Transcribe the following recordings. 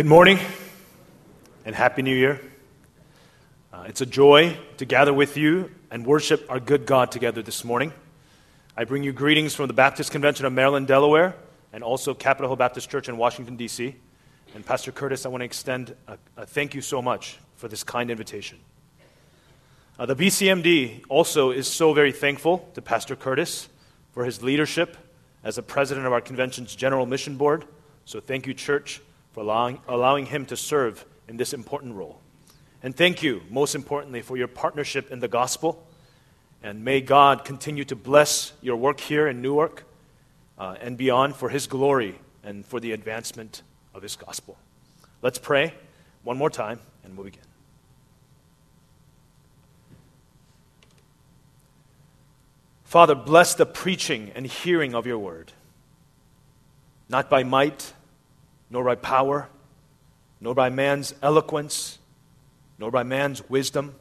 Good morning and Happy New Year. Uh, it's a joy to gather with you and worship our good God together this morning. I bring you greetings from the Baptist Convention of Maryland, Delaware, and also Capitol Hill Baptist Church in Washington, D.C. And Pastor Curtis, I want to extend a, a thank you so much for this kind invitation. Uh, the BCMD also is so very thankful to Pastor Curtis for his leadership as the president of our convention's General Mission Board. So thank you, church, for allowing, allowing him to serve in this important role. And thank you, most importantly, for your partnership in the gospel. And may God continue to bless your work here in Newark uh, and beyond for his glory and for the advancement of his gospel. Let's pray one more time and we'll begin. Father, bless the preaching and hearing of your word, not by might, nor by power, nor by man's eloquence, nor by man's wisdom,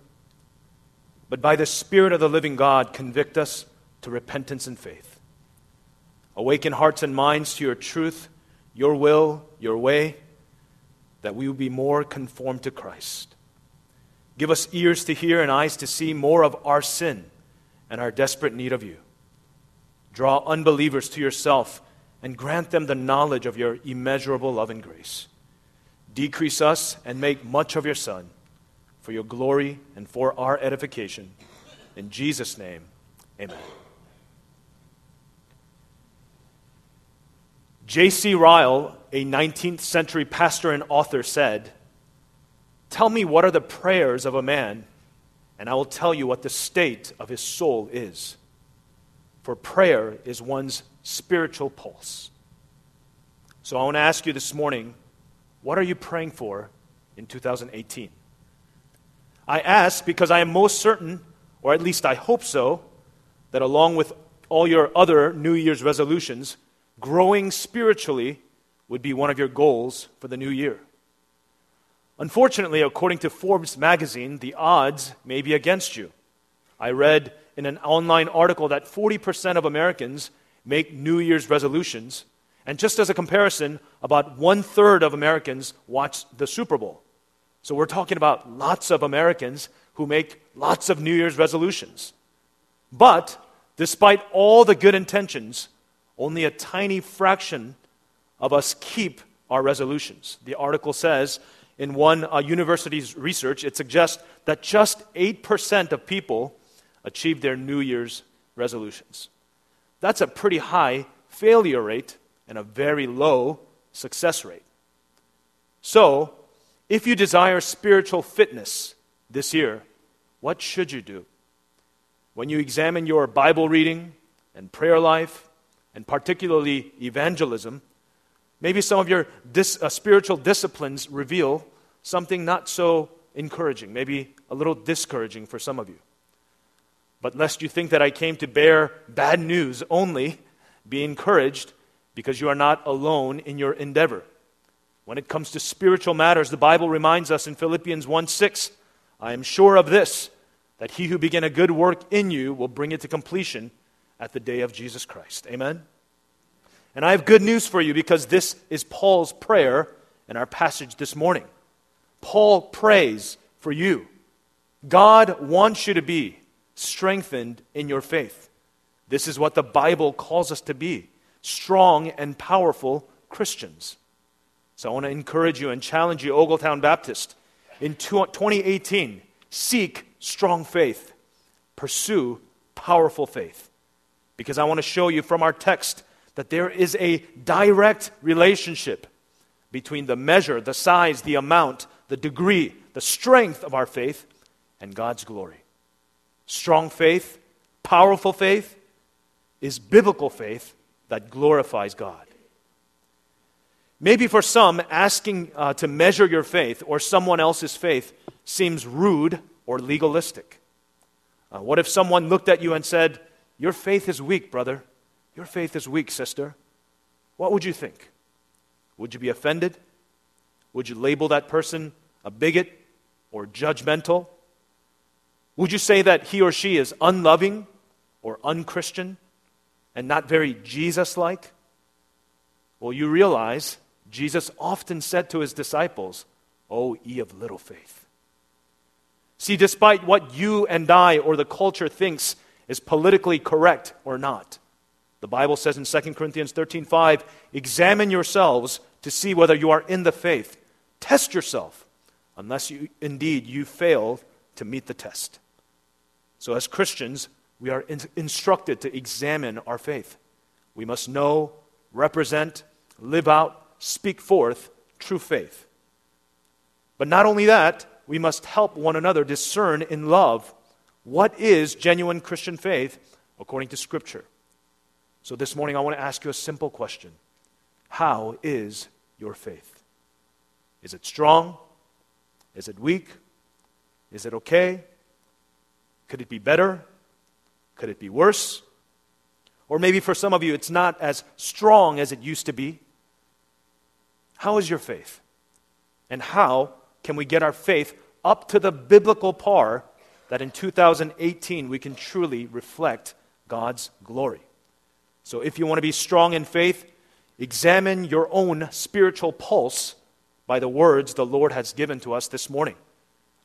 but by the Spirit of the living God, convict us to repentance and faith. Awaken hearts and minds to your truth, your will, your way, that we will be more conformed to Christ. Give us ears to hear and eyes to see more of our sin and our desperate need of you. Draw unbelievers to yourself and grant them the knowledge of your immeasurable love and grace. Decrease us and make much of your Son for your glory and for our edification. In Jesus' name, amen. J.C. Ryle, a 19th century pastor and author, said, Tell me what are the prayers of a man, and I will tell you what the state of his soul is. For prayer is one's spiritual pulse. So I want to ask you this morning what are you praying for in 2018? I ask because I am most certain, or at least I hope so, that along with all your other New Year's resolutions, growing spiritually would be one of your goals for the new year. Unfortunately, according to Forbes magazine, the odds may be against you. I read in an online article that 40% of Americans make New Year's resolutions. And just as a comparison, about one third of Americans watch the Super Bowl. So we're talking about lots of Americans who make lots of New Year's resolutions. But despite all the good intentions, only a tiny fraction of us keep our resolutions. The article says in one uh, university's research, it suggests that just 8% of people achieve their New Year's resolutions. That's a pretty high failure rate and a very low success rate. So, if you desire spiritual fitness this year, what should you do? When you examine your Bible reading and prayer life, and particularly evangelism, maybe some of your dis, uh, spiritual disciplines reveal something not so encouraging, maybe a little discouraging for some of you. But lest you think that I came to bear bad news only, be encouraged because you are not alone in your endeavor. When it comes to spiritual matters, the Bible reminds us in Philippians 1 6, I am sure of this, that he who began a good work in you will bring it to completion at the day of Jesus Christ. Amen? And I have good news for you because this is Paul's prayer in our passage this morning. Paul prays for you. God wants you to be strengthened in your faith. This is what the Bible calls us to be strong and powerful Christians. So I want to encourage you and challenge you, Ogletown Baptist. In 2018, seek strong faith, pursue powerful faith. Because I want to show you from our text that there is a direct relationship between the measure, the size, the amount, the degree, the strength of our faith, and God's glory. Strong faith, powerful faith, is biblical faith that glorifies God. Maybe for some, asking uh, to measure your faith or someone else's faith seems rude or legalistic. Uh, what if someone looked at you and said, Your faith is weak, brother? Your faith is weak, sister? What would you think? Would you be offended? Would you label that person a bigot or judgmental? Would you say that he or she is unloving or unchristian and not very Jesus like? Well, you realize Jesus often said to his disciples, O ye of little faith. See, despite what you and I or the culture thinks is politically correct or not, the Bible says in 2 Corinthians 13:5, examine yourselves to see whether you are in the faith. Test yourself, unless you indeed you fail to meet the test. So as Christians, we are in- instructed to examine our faith. We must know, represent, live out, speak forth true faith. But not only that, we must help one another discern in love what is genuine Christian faith according to Scripture. So this morning, I want to ask you a simple question How is your faith? Is it strong? Is it weak? Is it okay? Could it be better? Could it be worse? Or maybe for some of you, it's not as strong as it used to be. How is your faith? And how can we get our faith up to the biblical par that in 2018 we can truly reflect God's glory? So if you want to be strong in faith, examine your own spiritual pulse by the words the Lord has given to us this morning.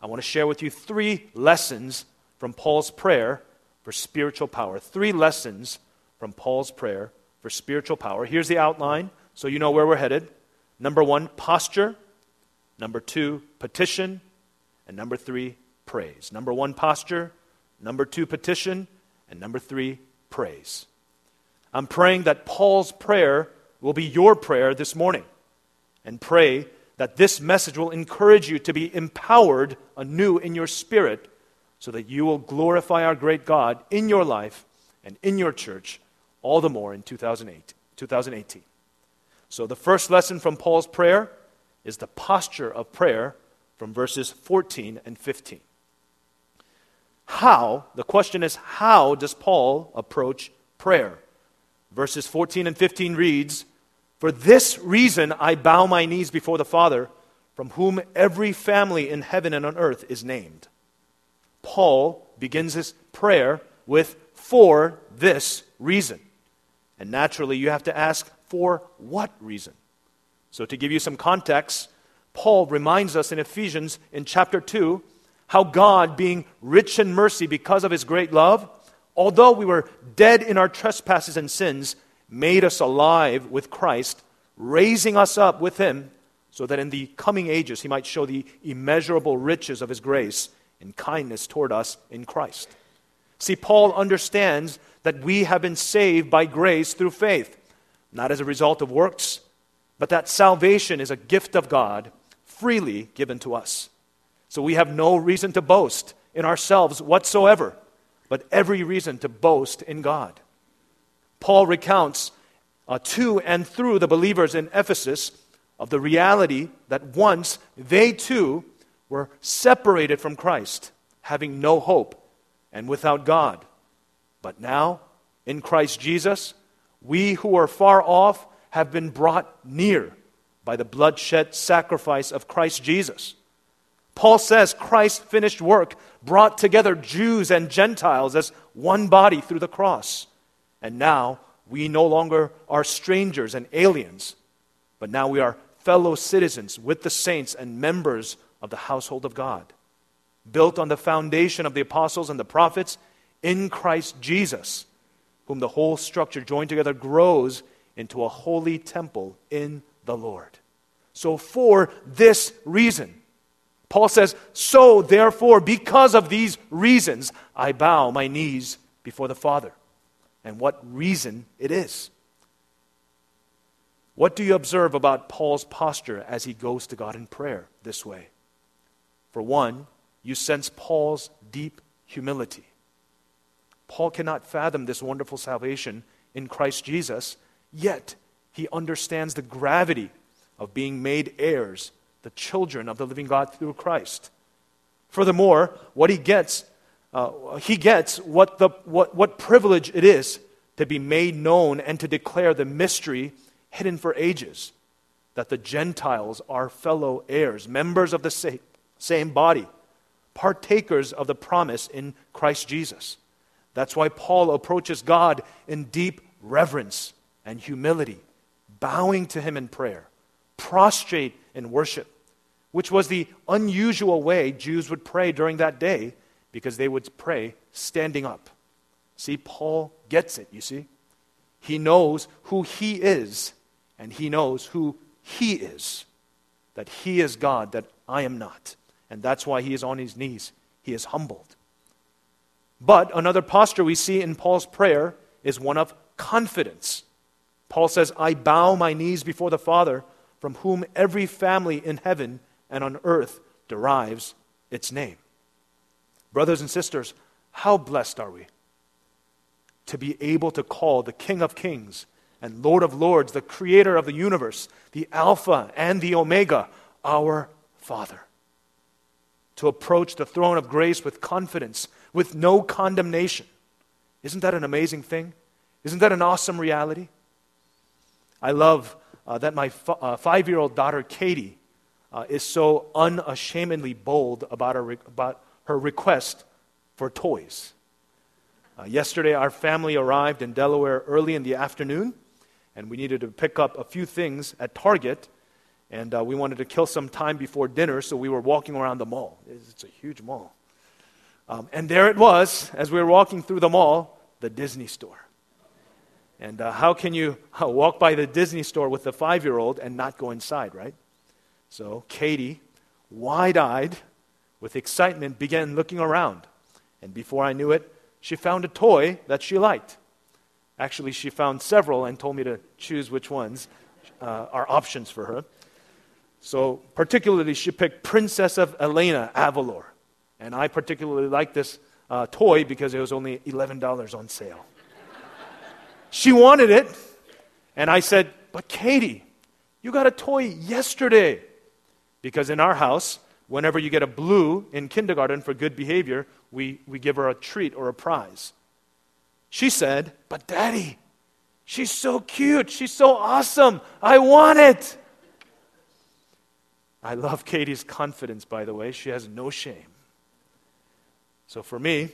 I want to share with you three lessons from Paul's prayer for spiritual power. Three lessons from Paul's prayer for spiritual power. Here's the outline so you know where we're headed. Number one, posture. Number two, petition. And number three, praise. Number one, posture. Number two, petition. And number three, praise. I'm praying that Paul's prayer will be your prayer this morning. And pray that this message will encourage you to be empowered anew in your spirit so that you will glorify our great God in your life and in your church all the more in 2008, 2018. So, the first lesson from Paul's prayer is the posture of prayer from verses 14 and 15. How, the question is, how does Paul approach prayer? Verses 14 and 15 reads, For this reason I bow my knees before the Father, from whom every family in heaven and on earth is named. Paul begins his prayer with, For this reason. And naturally, you have to ask, For what reason? So, to give you some context, Paul reminds us in Ephesians in chapter 2 how God, being rich in mercy because of his great love, although we were dead in our trespasses and sins, made us alive with Christ, raising us up with him, so that in the coming ages he might show the immeasurable riches of his grace and kindness toward us in Christ. See, Paul understands that we have been saved by grace through faith, not as a result of works, but that salvation is a gift of God freely given to us. So we have no reason to boast in ourselves whatsoever but every reason to boast in God. Paul recounts uh, to and through the believers in Ephesus of the reality that once they too were separated from Christ, having no hope and without God. But now, in Christ Jesus, we who are far off have been brought near by the bloodshed sacrifice of Christ Jesus. Paul says Christ's finished work brought together Jews and Gentiles as one body through the cross. And now we no longer are strangers and aliens, but now we are fellow citizens with the saints and members of the household of God, built on the foundation of the apostles and the prophets in Christ Jesus, whom the whole structure joined together grows into a holy temple in the Lord. So, for this reason, Paul says, So therefore, because of these reasons, I bow my knees before the Father. And what reason it is. What do you observe about Paul's posture as he goes to God in prayer this way? For one, you sense Paul's deep humility. Paul cannot fathom this wonderful salvation in Christ Jesus, yet he understands the gravity of being made heirs the children of the living God through Christ. Furthermore, what he gets, uh, he gets what, the, what, what privilege it is to be made known and to declare the mystery hidden for ages that the Gentiles are fellow heirs, members of the same, body, partakers of the promise in Christ Jesus. That's why Paul approaches God in deep reverence and humility, bowing to him in prayer prostrate in worship, which was the unusual way Jews would pray during that day because they would pray standing up. See, Paul gets it, you see. He knows who he is, and he knows who he is. That he is God, that I am not. And that's why he is on his knees. He is humbled. But another posture we see in Paul's prayer is one of confidence. Paul says, I bow my knees before the Father, from whom every family in heaven and on earth derives its name. Brothers and sisters, how blessed are we to be able to call the King of Kings and Lord of Lords, the Creator of the universe, the Alpha and the Omega, our Father. To approach the throne of grace with confidence, with no condemnation. Isn't that an amazing thing? Isn't that an awesome reality? I love uh, that my f- uh, five year old daughter, Katie, uh, is so unashamedly bold about her, re- about her request for toys. Uh, yesterday, our family arrived in Delaware early in the afternoon, and we needed to pick up a few things at Target, and uh, we wanted to kill some time before dinner, so we were walking around the mall. It's a huge mall. Um, and there it was, as we were walking through the mall, the Disney store. And uh, how can you uh, walk by the Disney store with a five year old and not go inside, right? So Katie, wide eyed with excitement, began looking around. And before I knew it, she found a toy that she liked. Actually, she found several and told me to choose which ones uh, are options for her. So, particularly, she picked Princess of Elena Avalor. And I particularly like this uh, toy because it was only $11 on sale. she wanted it. And I said, But Katie, you got a toy yesterday. Because in our house, whenever you get a blue in kindergarten for good behavior, we, we give her a treat or a prize. She said, But daddy, she's so cute. She's so awesome. I want it. I love Katie's confidence, by the way. She has no shame. So for me,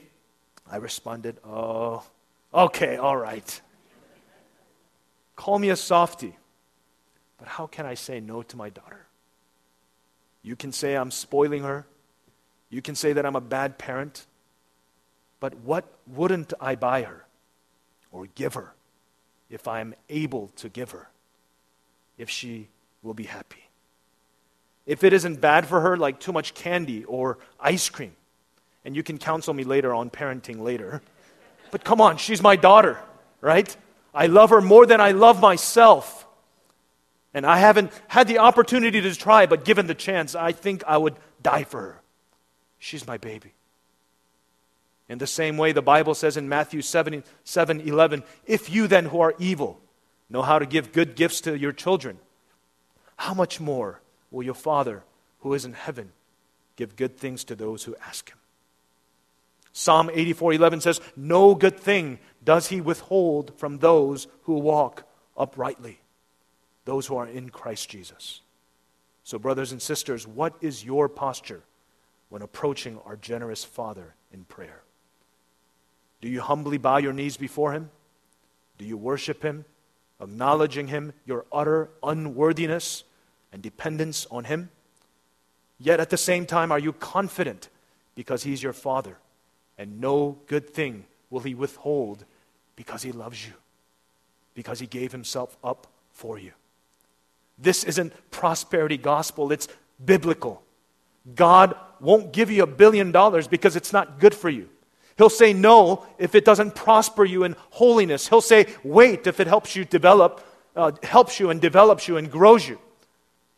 I responded, Oh, okay, all right. Call me a softy. But how can I say no to my daughter? You can say I'm spoiling her. You can say that I'm a bad parent. But what wouldn't I buy her or give her if I'm able to give her? If she will be happy. If it isn't bad for her, like too much candy or ice cream, and you can counsel me later on parenting later. But come on, she's my daughter, right? I love her more than I love myself. And I haven't had the opportunity to try, but given the chance, I think I would die for her. She's my baby. In the same way, the Bible says in Matthew 7, 7 11, if you then who are evil know how to give good gifts to your children, how much more will your Father who is in heaven give good things to those who ask him? Psalm 84 11 says, No good thing does he withhold from those who walk uprightly, those who are in Christ Jesus. So, brothers and sisters, what is your posture when approaching our generous Father in prayer? Do you humbly bow your knees before Him? Do you worship Him, acknowledging Him, your utter unworthiness and dependence on Him? Yet at the same time, are you confident because He's your Father, and no good thing will He withhold because He loves you, because He gave Himself up for you? This isn't prosperity gospel, it's biblical. God won't give you a billion dollars because it's not good for you. He'll say no if it doesn't prosper you in holiness. He'll say wait if it helps you develop, uh, helps you and develops you and grows you,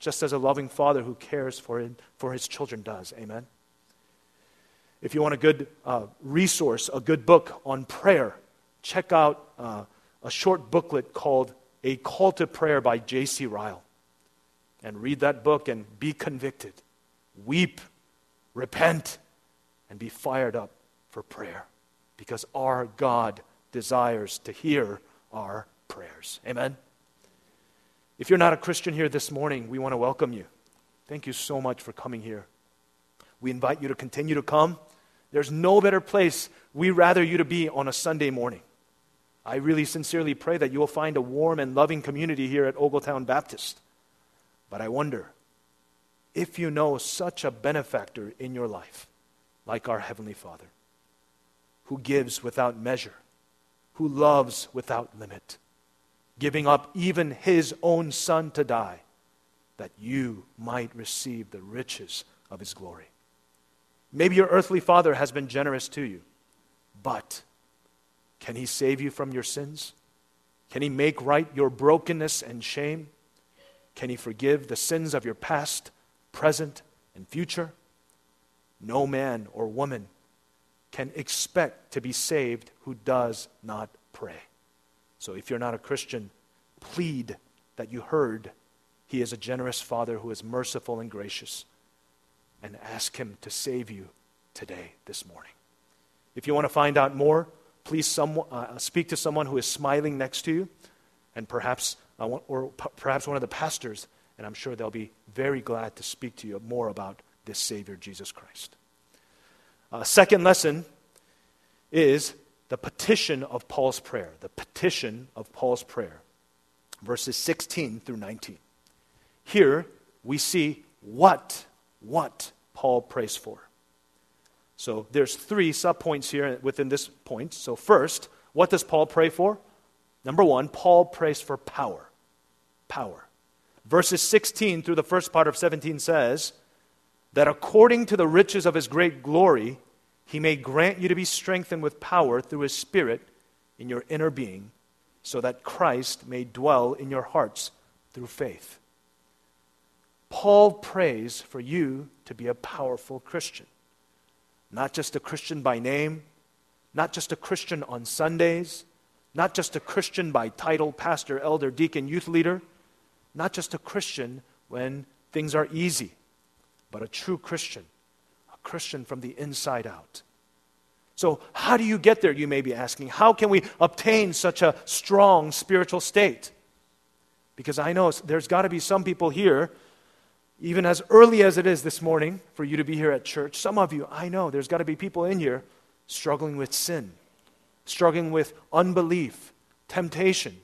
just as a loving father who cares for, for his children does. Amen. If you want a good uh, resource, a good book on prayer, check out uh, a short booklet called A Call to Prayer by J.C. Ryle. And read that book and be convicted. Weep, repent, and be fired up for prayer because our God desires to hear our prayers. Amen. If you're not a Christian here this morning, we want to welcome you. Thank you so much for coming here. We invite you to continue to come. There's no better place we rather you to be on a Sunday morning. I really sincerely pray that you will find a warm and loving community here at Ogletown Baptist. But I wonder if you know such a benefactor in your life, like our Heavenly Father, who gives without measure, who loves without limit, giving up even his own Son to die, that you might receive the riches of his glory. Maybe your earthly father has been generous to you, but can he save you from your sins? Can he make right your brokenness and shame? Can he forgive the sins of your past, present, and future? No man or woman can expect to be saved who does not pray. So if you're not a Christian, plead that you heard he is a generous Father who is merciful and gracious, and ask him to save you today, this morning. If you want to find out more, please some, uh, speak to someone who is smiling next to you, and perhaps, uh, or p- perhaps one of the pastors, and I'm sure they'll be very glad to speak to you more about this Savior, Jesus Christ. Uh, second lesson is the petition of Paul's prayer. The petition of Paul's prayer, verses 16 through 19. Here we see what, what Paul prays for. So there's three subpoints here within this point. So first, what does Paul pray for? Number one, Paul prays for power. Power. Verses 16 through the first part of 17 says that according to the riches of his great glory, he may grant you to be strengthened with power through his Spirit in your inner being, so that Christ may dwell in your hearts through faith. Paul prays for you to be a powerful Christian. Not just a Christian by name, not just a Christian on Sundays, not just a Christian by title, pastor, elder, deacon, youth leader, not just a Christian when things are easy, but a true Christian, Christian from the inside out. So, how do you get there, you may be asking? How can we obtain such a strong spiritual state? Because I know there's got to be some people here, even as early as it is this morning for you to be here at church. Some of you, I know there's got to be people in here struggling with sin, struggling with unbelief, temptation,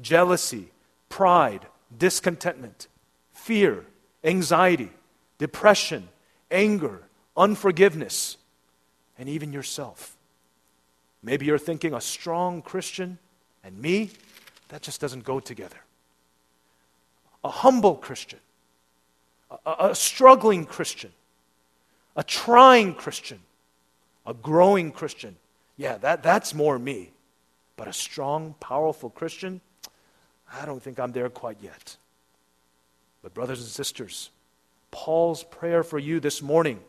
jealousy, pride, discontentment, fear, anxiety, depression, anger, unforgiveness, and even yourself. Maybe you're thinking a strong Christian and me, that just doesn't go together. A humble Christian, a, a struggling Christian, a trying Christian, a growing Christian. Yeah, that, that's more me. But a strong, powerful Christian, I don't think I'm there quite yet. But, brothers and sisters, Paul's prayer for you this morning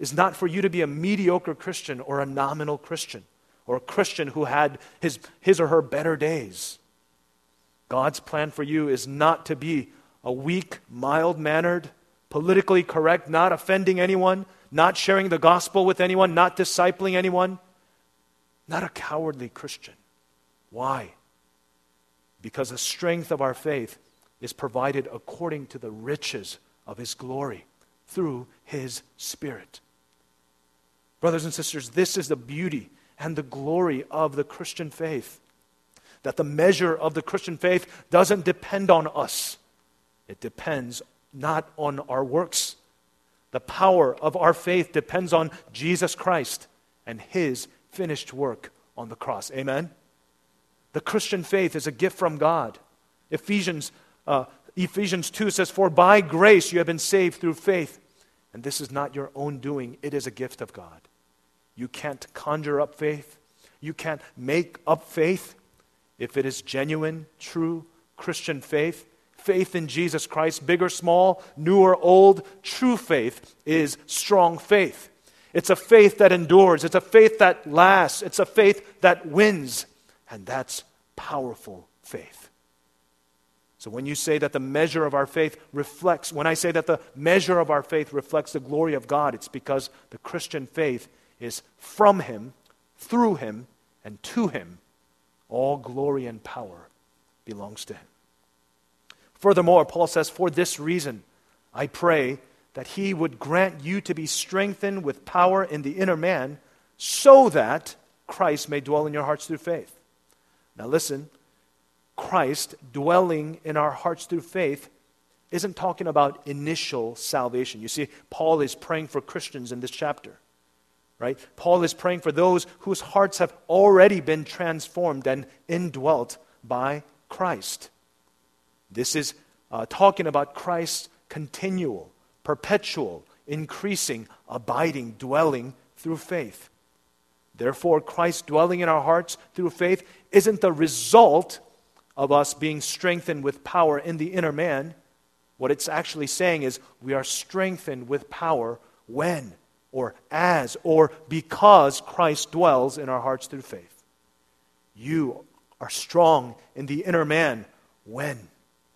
is not for you to be a mediocre Christian or a nominal Christian or a Christian who had his, his or her better days. God's plan for you is not to be a weak, mild mannered, politically correct, not offending anyone, not sharing the gospel with anyone, not discipling anyone, not a cowardly Christian. Why? Because the strength of our faith is provided according to the riches of His glory through His Spirit. Brothers and sisters, this is the beauty and the glory of the Christian faith. That the measure of the Christian faith doesn't depend on us, it depends not on our works. The power of our faith depends on Jesus Christ and his finished work on the cross. Amen? The Christian faith is a gift from God. Ephesians, uh, Ephesians 2 says, For by grace you have been saved through faith. And this is not your own doing, it is a gift of God. You can't conjure up faith, you can't make up faith. If it is genuine, true Christian faith, faith in Jesus Christ, big or small, new or old, true faith is strong faith. It's a faith that endures, it's a faith that lasts, it's a faith that wins, and that's powerful faith. So when you say that the measure of our faith reflects, when I say that the measure of our faith reflects the glory of God, it's because the Christian faith is from Him, through Him, and to Him. All glory and power belongs to Him. Furthermore, Paul says, For this reason, I pray that he would grant you to be strengthened with power in the inner man, so that Christ may dwell in your hearts through faith. Now, listen Christ dwelling in our hearts through faith isn't talking about initial salvation. You see, Paul is praying for Christians in this chapter, right? Paul is praying for those whose hearts have already been transformed and indwelt by Christ. This is uh, talking about Christ's continual, perpetual, increasing, abiding, dwelling through faith. Therefore, Christ dwelling in our hearts through faith isn't the result of us being strengthened with power in the inner man. What it's actually saying is we are strengthened with power when, or as, or because Christ dwells in our hearts through faith. You are strong in the inner man when,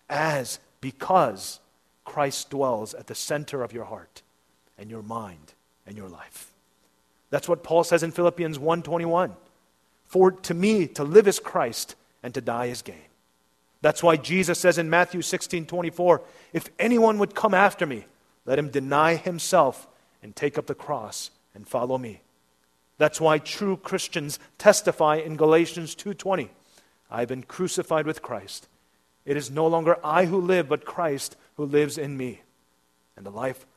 as, because Christ dwells at the center of your heart and your mind and your life. That's what Paul says in Philippians 1:21. For to me to live is Christ and to die is gain. That's why Jesus says in Matthew 16:24, if anyone would come after me, let him deny himself and take up the cross and follow me. That's why true Christians testify in Galatians 2:20, I've been crucified with Christ. It is no longer I who live, but Christ who lives in me. And the life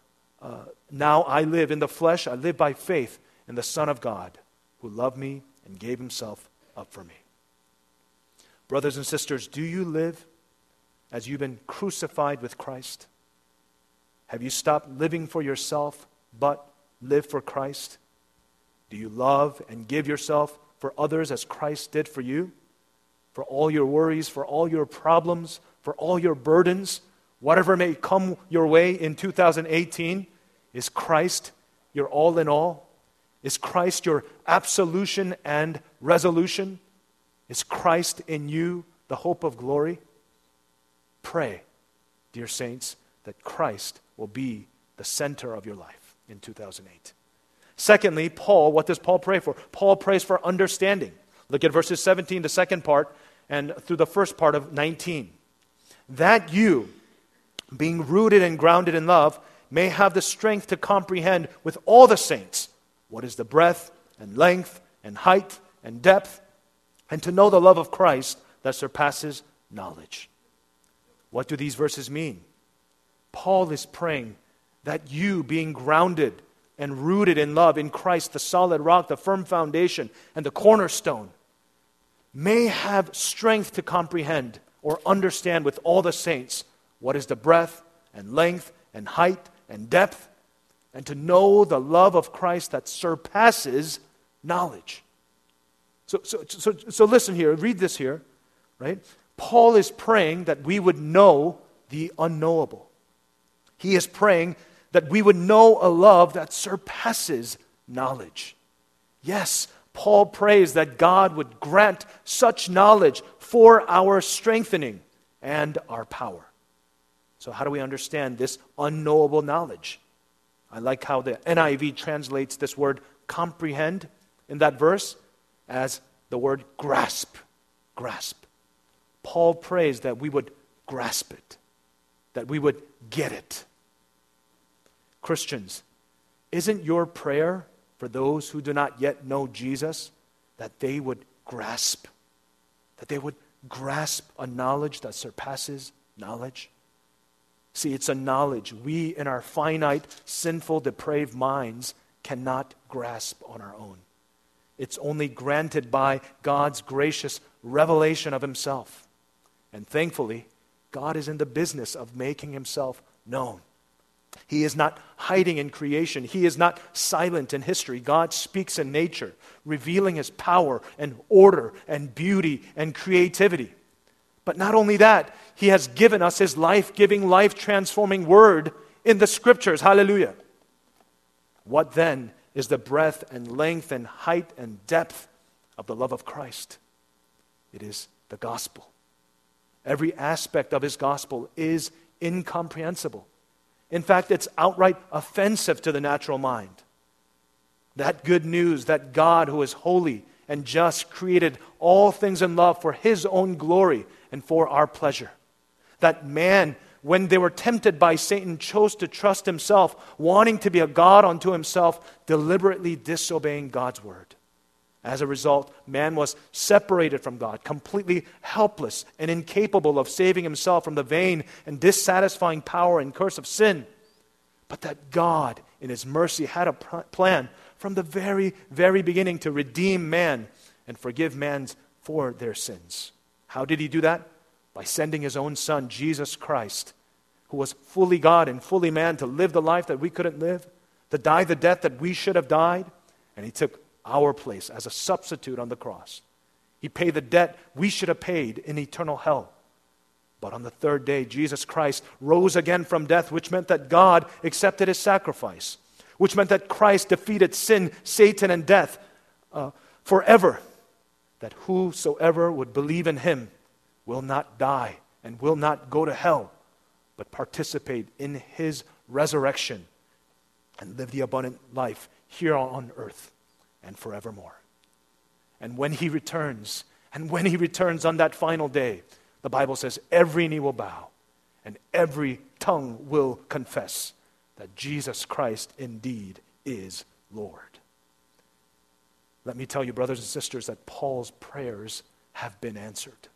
uh, now I live in the flesh, I live by faith in the Son of God who loved me and gave himself up for me. Brothers and sisters, do you live as you've been crucified with Christ? Have you stopped living for yourself but live for Christ? Do you love and give yourself for others as Christ did for you? For all your worries, for all your problems, for all your burdens, whatever may come your way in 2018, is Christ your all in all? Is Christ your absolution and resolution? Is Christ in you the hope of glory? Pray, dear saints, that Christ will be the center of your life in 2008. Secondly, Paul, what does Paul pray for? Paul prays for understanding. Look at verses 17, the second part, and through the first part of 19. That you, being rooted and grounded in love, may have the strength to comprehend with all the saints what is the breadth and length and height and depth, and to know the love of Christ that surpasses knowledge. What do these verses mean? Paul is praying that you, being grounded and rooted in love in Christ, the solid rock, the firm foundation, and the cornerstone, may have strength to comprehend or understand with all the saints what is the breadth and length and height and depth and to know the love of Christ that surpasses knowledge. So, so, so, so listen here, read this here, right? Paul is praying that we would know the unknowable. He is praying that we would know a love that surpasses knowledge. Yes, Paul prays that God would grant such knowledge for our strengthening and our power. So, how do we understand this unknowable knowledge? I like how the NIV translates this word comprehend in that verse as the word grasp. Grasp. Paul prays that we would grasp it, that we would get it. Christians, isn't your prayer for those who do not yet know Jesus that they would grasp, that they would grasp a knowledge that surpasses knowledge? See, it's a knowledge we, in our finite, sinful, depraved minds, cannot grasp on our own. It's only granted by God's gracious revelation of Himself. And thankfully, God is in the business of making Himself known. He is not hiding in creation. He is not silent in history. God speaks in nature, revealing His power and order and beauty and creativity. But not only that, He has given us His life giving, life transforming word in the scriptures. Hallelujah. What then is the breadth and length and height and depth of the love of Christ? It is the gospel. Every aspect of His gospel is incomprehensible. In fact, it's outright offensive to the natural mind. That good news that God, who is holy and just, created all things in love for His own glory and for our pleasure. That man, when they were tempted by Satan, chose to trust himself, wanting to be a God unto himself, deliberately disobeying God's word. As a result, man was separated from God, completely helpless and incapable of saving himself from the vain and dissatisfying power and curse of sin. But that God, in his mercy, had a plan from the very, very beginning to redeem man and forgive man for their sins. How did he do that? By sending his own son, Jesus Christ, who was fully God and fully man, to live the life that we couldn't live, to die the death that we should have died. And he took our place as a substitute on the cross. He paid the debt we should have paid in eternal hell. But on the third day, Jesus Christ rose again from death, which meant that God accepted his sacrifice, which meant that Christ defeated sin, Satan, and death uh, forever. That whosoever would believe in him will not die and will not go to hell, but participate in his resurrection and live the abundant life here on earth and forevermore. And when he returns, and when he returns on that final day, the Bible says every knee will bow and every tongue will confess that Jesus Christ indeed is Lord. Let me tell you, brothers and sisters, that Paul's prayers have been answered.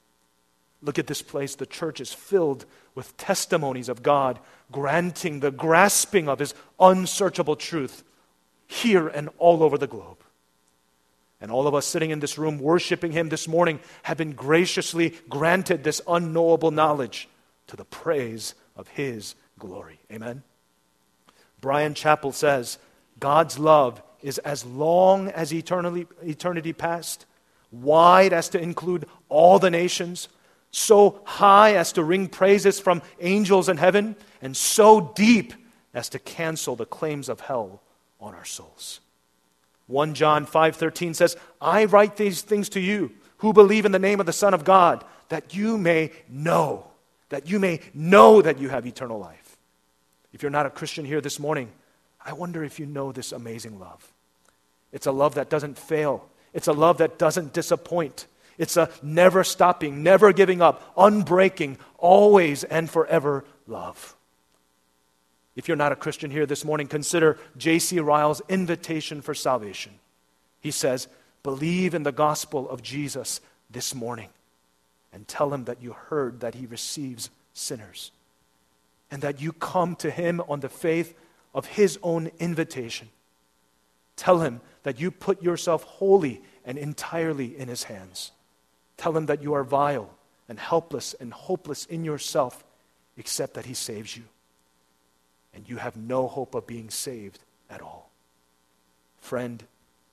Look at this place. The church is filled with testimonies of God granting the grasping of his unsearchable truth here and all over the globe. And all of us sitting in this room worshiping Him this morning have been graciously granted this unknowable knowledge to the praise of His glory. Amen. Bryan Chapell says, God's love is as long as eternity, eternity past, wide as to include all the nations, so high as to ring praises from angels in heaven, and so deep as to cancel the claims of hell on our souls. 1 John 5:13 says, "I write these things to you who believe in the name of the Son of God, that you may know, that you may know that you have eternal life." If you're not a Christian here this morning, I wonder if you know this amazing love. It's a love that doesn't fail. It's a love that doesn't disappoint. It's a never stopping, never giving up, unbreaking, always and forever love. If you're not a Christian here this morning, consider J.C. Ryle's invitation for salvation. He says, Believe in the gospel of Jesus this morning and tell him that you heard that he receives sinners and that you come to him on the faith of his own invitation. Tell him that you put yourself wholly and entirely in his hands. Tell him that you are vile and helpless and hopeless in yourself, except that he saves you and you have no hope of being saved at all. Friend,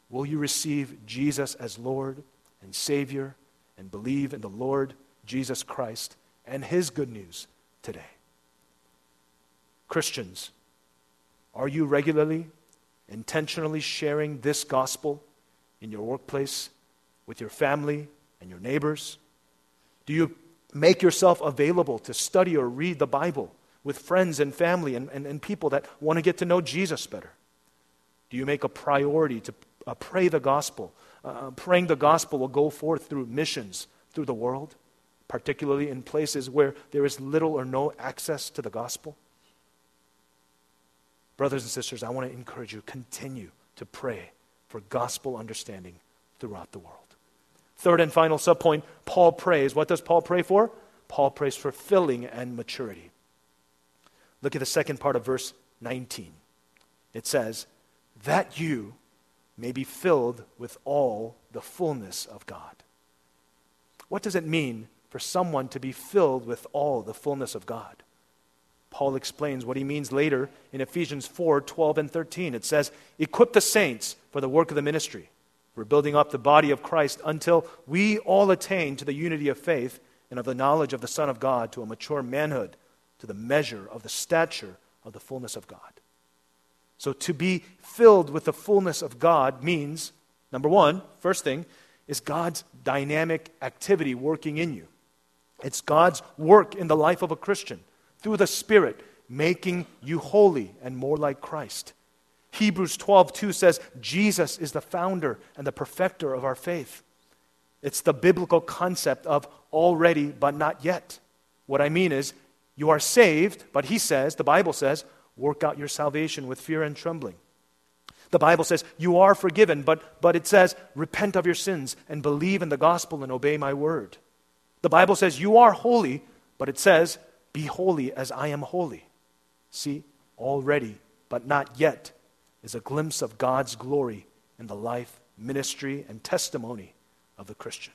will you receive Jesus as Lord and Savior and believe in the Lord Jesus Christ and His good news today? Christians, are you regularly, intentionally sharing this gospel in your workplace, with your family, and your neighbors? Do you make yourself available to study or read the Bible with friends and family and, and, and people that want to get to know Jesus better? Do you make a priority to uh, pray the gospel? Uh, praying the gospel will go forth through missions through the world, particularly in places where there is little or no access to the gospel. Brothers and sisters, I want to encourage you continue to pray for gospel understanding throughout the world. Third and final subpoint, Paul prays. What does Paul pray for? Paul prays for filling and maturity. Look at the second part of verse 19. It says, That you may be filled with all the fullness of God. What does it mean for someone to be filled with all the fullness of God? Paul explains what he means later in Ephesians 4 12 and 13. It says, Equip the saints for the work of the ministry. We're building up the body of Christ until we all attain to the unity of faith and of the knowledge of the Son of God to a mature manhood to the measure of the stature of the fullness of God. So to be filled with the fullness of God means, number one, first thing, is God's dynamic activity working in you. It's God's work in the life of a Christian through the Spirit, making you holy and more like Christ. Hebrews 12, 2 says, Jesus is the founder and the perfecter of our faith. It's the biblical concept of already but not yet. What I mean is, you are saved, but he says, the Bible says, work out your salvation with fear and trembling. The Bible says, You are forgiven, but, but it says, Repent of your sins and believe in the gospel and obey my word. The Bible says, You are holy, but it says, Be holy as I am holy. See, already, but not yet, is a glimpse of God's glory in the life, ministry, and testimony of the Christian.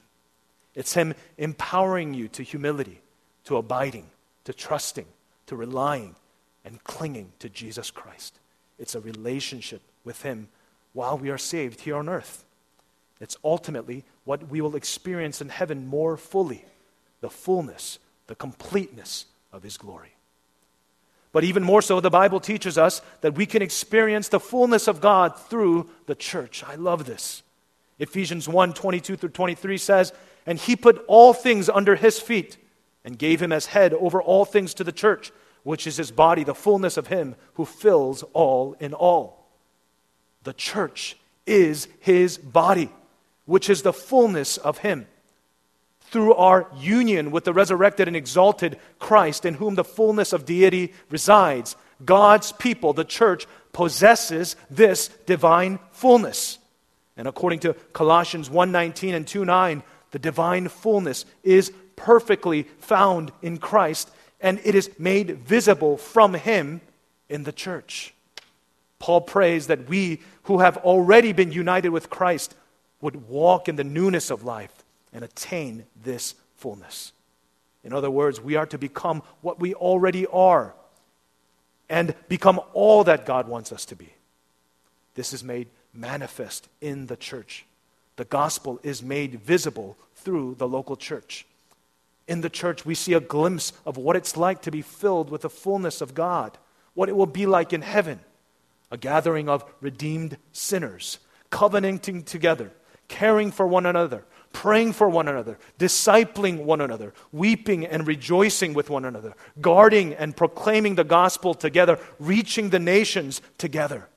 It's Him empowering you to humility, to abiding, to trusting, to relying, and clinging to Jesus Christ. It's a relationship with Him while we are saved here on earth. It's ultimately what we will experience in heaven more fully the fullness, the completeness of His glory. But even more so, the Bible teaches us that we can experience the fullness of God through the church. I love this. Ephesians 1 22 through 23 says, And he put all things under his feet and gave him as head over all things to the church, which is his body, the fullness of him who fills all in all. The church is his body, which is the fullness of him through our union with the resurrected and exalted Christ, in whom the fullness of deity resides, God's people, the church, possesses this divine fullness. And according to Colossians 1:19 and 2:9, the divine fullness is perfectly found in Christ and it is made visible from him in the church. Paul prays that we who have already been united with Christ would walk in the newness of life and attain this fullness. In other words, we are to become what we already are and become all that God wants us to be. This is made manifest in the church. The gospel is made visible through the local church. In the church, we see a glimpse of what it's like to be filled with the fullness of God, what it will be like in heaven a gathering of redeemed sinners, covenanting together, caring for one another, praying for one another, discipling one another, weeping and rejoicing with one another, guarding and proclaiming the gospel together, reaching the nations together.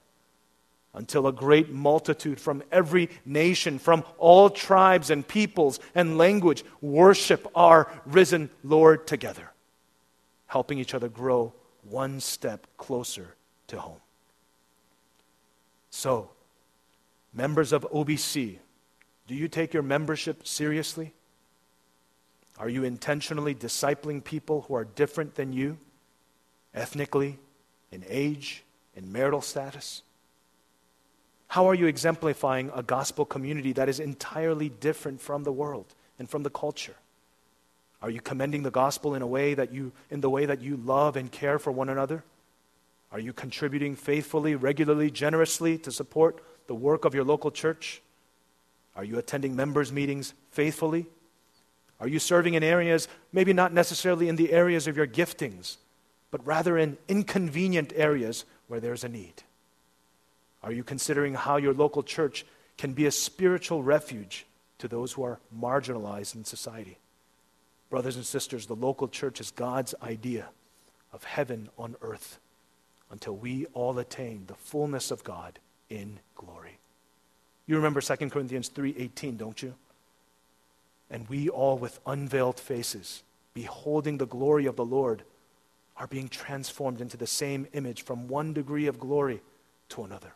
Until a great multitude from every nation, from all tribes and peoples and language, worship our risen Lord together, helping each other grow one step closer to home. So, members of OBC, do you take your membership seriously? Are you intentionally discipling people who are different than you, ethnically, in age, in marital status? How are you exemplifying a gospel community that is entirely different from the world and from the culture? Are you commending the gospel in a way that you in the way that you love and care for one another? Are you contributing faithfully, regularly, generously to support the work of your local church? Are you attending members' meetings faithfully? Are you serving in areas, maybe not necessarily in the areas of your giftings, but rather in inconvenient areas where there's a need? Are you considering how your local church can be a spiritual refuge to those who are marginalized in society? Brothers and sisters, the local church is God's idea of heaven on earth until we all attain the fullness of God in glory. You remember 2 Corinthians 3:18, don't you? And we all with unveiled faces, beholding the glory of the Lord, are being transformed into the same image from one degree of glory to another.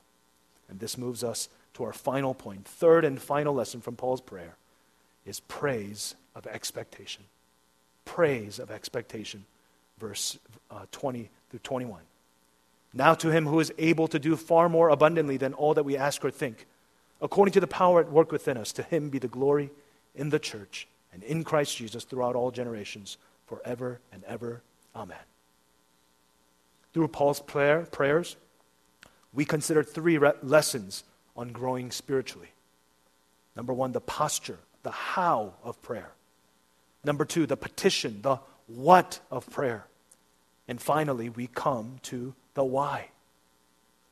And this moves us to our final point. Third and final lesson from Paul's prayer is praise of expectation. Praise of expectation, verse uh, 20 through 21. Now to him who is able to do far more abundantly than all that we ask or think according to the power at work within us. To him be the glory in the church and in Christ Jesus throughout all generations, forever and ever. Amen. Through Paul's prayer, prayers, we considered three re- lessons on growing spiritually. Number one, the posture, the how of prayer. Number two, the petition, the what of prayer. And finally, we come to the why.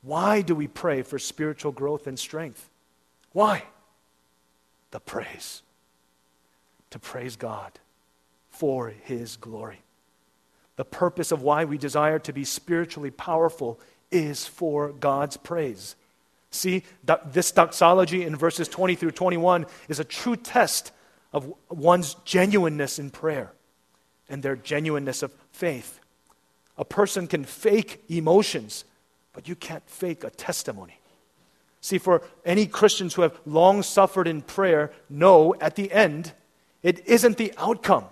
Why do we pray for spiritual growth and strength? Why? The praise. To praise God for His glory. The purpose of why we desire to be spiritually powerful is for God's praise. See, this doxology in verses 20 through 21 is a true test of one's genuineness in prayer and their genuineness of faith. A person can fake emotions, but you can't fake a testimony. See, for any Christians who have long suffered in prayer, know at the end, it isn't the outcome.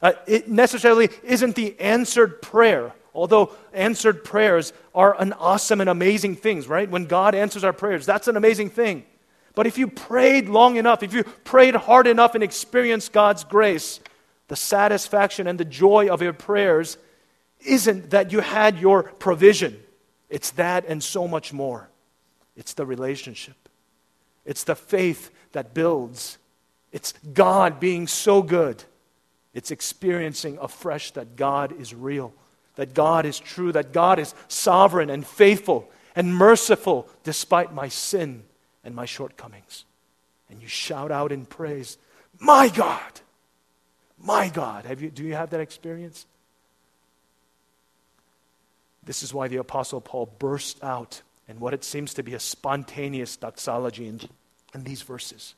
Uh, it necessarily isn't the answered prayer, although answered prayers are an awesome and amazing things, right? When God answers our prayers, that's an amazing thing. But if you prayed long enough, if you prayed hard enough and experienced God's grace, the satisfaction and the joy of your prayers isn't that you had your provision. It's that and so much more. It's the relationship, it's the faith that builds. It's God being so good. It's experiencing afresh that God is real, that God is true, that God is sovereign and faithful and merciful despite my sin and my shortcomings. And you shout out in praise, My God! My God! Have you, do you have that experience? This is why the Apostle Paul burst out in what it seems to be a spontaneous doxology in, in these verses.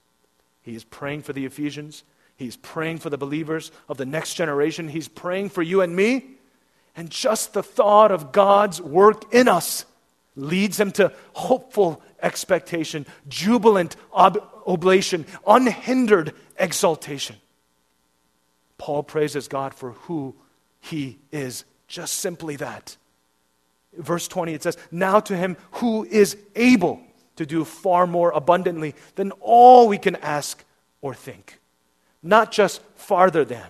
He is praying for the Ephesians, he's praying for the believers of the next generation, he's praying for you and me. And just the thought of God's work in us leads him to hopeful expectation, jubilant ob- oblation, unhindered exaltation. Paul praises God for who he is. Just simply that. Verse 20, it says, Now to him who is able to do far more abundantly than all we can ask or think. Not just farther than,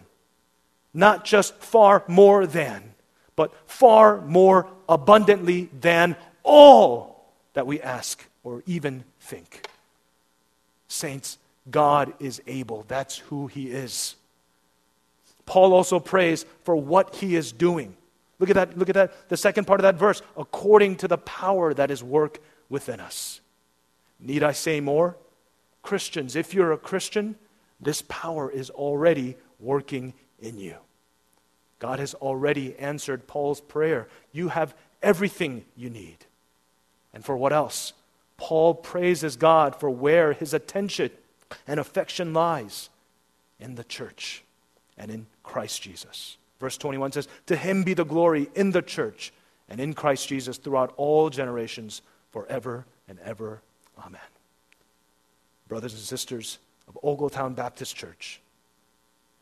not just far more than, but far more abundantly than all that we ask or even think. Saints, God is able. That's who He is. Paul also prays for what He is doing. Look at that, look at that, the second part of that verse, according to the power that is work within us. Need I say more? Christians, if you're a Christian, this power is already working in you. God has already answered Paul's prayer. You have everything you need. And for what else? Paul praises God for where his attention and affection lies in the church and in Christ Jesus. Verse 21 says, To him be the glory in the church and in Christ Jesus throughout all generations, forever and ever. Amen. Brothers and sisters of Ogletown Baptist Church,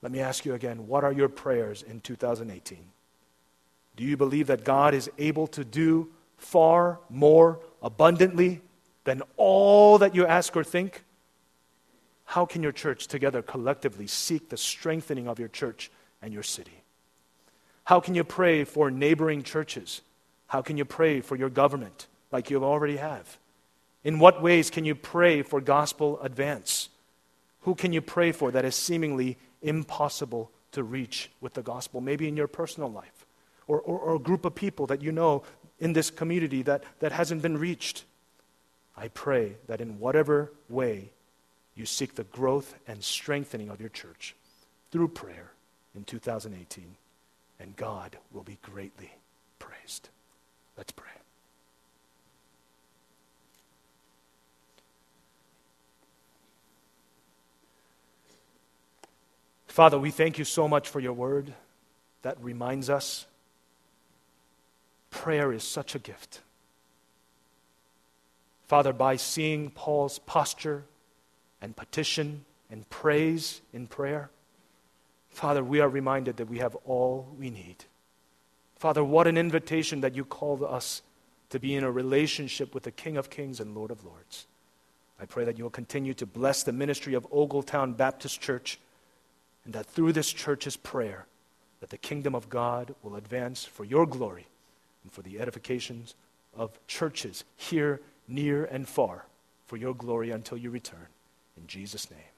let me ask you again what are your prayers in 2018? Do you believe that God is able to do far more abundantly than all that you ask or think? How can your church together collectively seek the strengthening of your church and your city? How can you pray for neighboring churches? How can you pray for your government like you already have? In what ways can you pray for gospel advance? Who can you pray for that is seemingly impossible to reach with the gospel? Maybe in your personal life, or, or, or, a group of people that you know in this community that, that hasn't been reached. I pray that in whatever way you seek the growth and strengthening of your church through prayer in 2018, and God will be greatly praised. Let's pray. Father, we thank you so much for your word that reminds us prayer is such a gift. Father, by seeing Paul's posture and petition and praise in prayer, Father, we are reminded that we have all we need. Father, what an invitation that you called us to be in a relationship with the King of Kings and Lord of Lords. I pray that you will continue to bless the ministry of Ogletown Baptist Church and that through this church's prayer, that the kingdom of God will advance for your glory and for the edifications of churches here, near, and far, for your glory until you return. In Jesus' name.